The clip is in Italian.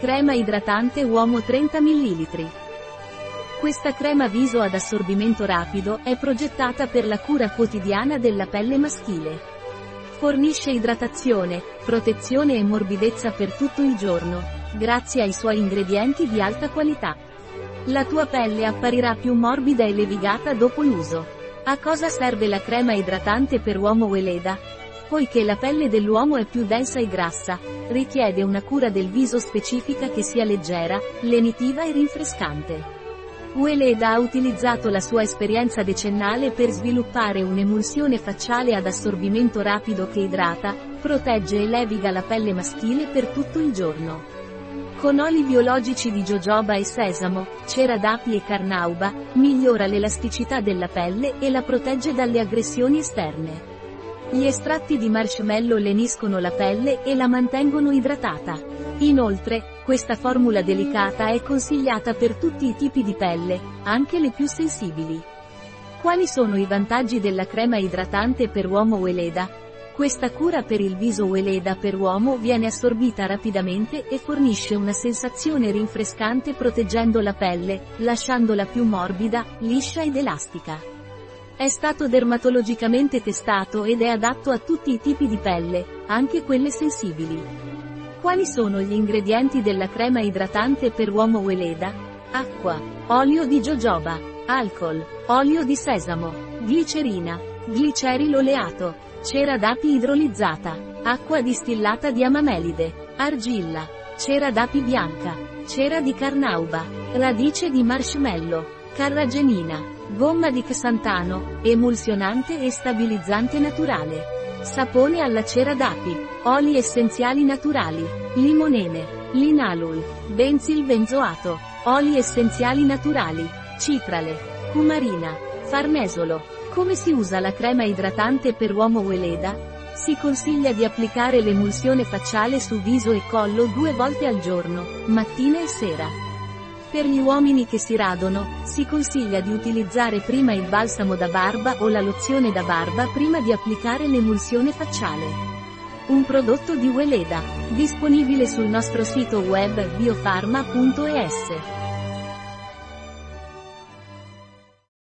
Crema idratante uomo 30 ml. Questa crema viso ad assorbimento rapido è progettata per la cura quotidiana della pelle maschile. Fornisce idratazione, protezione e morbidezza per tutto il giorno, grazie ai suoi ingredienti di alta qualità. La tua pelle apparirà più morbida e levigata dopo l'uso. A cosa serve la crema idratante per uomo Weleda? Poiché la pelle dell'uomo è più densa e grassa, richiede una cura del viso specifica che sia leggera, lenitiva e rinfrescante. Weleda ha utilizzato la sua esperienza decennale per sviluppare un'emulsione facciale ad assorbimento rapido che idrata, protegge e leviga la pelle maschile per tutto il giorno. Con oli biologici di jojoba e sesamo, cera d'api e carnauba, migliora l'elasticità della pelle e la protegge dalle aggressioni esterne. Gli estratti di marshmallow leniscono la pelle e la mantengono idratata. Inoltre, questa formula delicata è consigliata per tutti i tipi di pelle, anche le più sensibili. Quali sono i vantaggi della crema idratante per uomo Weleda? Questa cura per il viso Weleda per uomo viene assorbita rapidamente e fornisce una sensazione rinfrescante proteggendo la pelle, lasciandola più morbida, liscia ed elastica. È stato dermatologicamente testato ed è adatto a tutti i tipi di pelle, anche quelle sensibili. Quali sono gli ingredienti della crema idratante per uomo Weleda? Acqua, olio di jojoba, alcol, olio di sesamo, glicerina, glicerilo oleato, cera d'api idrolizzata, acqua distillata di amamelide, argilla, cera d'api bianca, cera di carnauba, radice di marshmallow, carragenina, Gomma di Xantano, emulsionante e stabilizzante naturale. Sapone alla cera d'api, oli essenziali naturali, limonene, linalul, benzil benzoato, oli essenziali naturali, citrale, cumarina, farnesolo. Come si usa la crema idratante per uomo Weleda? Si consiglia di applicare l'emulsione facciale su viso e collo due volte al giorno, mattina e sera. Per gli uomini che si radono, si consiglia di utilizzare prima il balsamo da barba o la lozione da barba prima di applicare l'emulsione facciale. Un prodotto di Weleda, disponibile sul nostro sito web biofarma.es.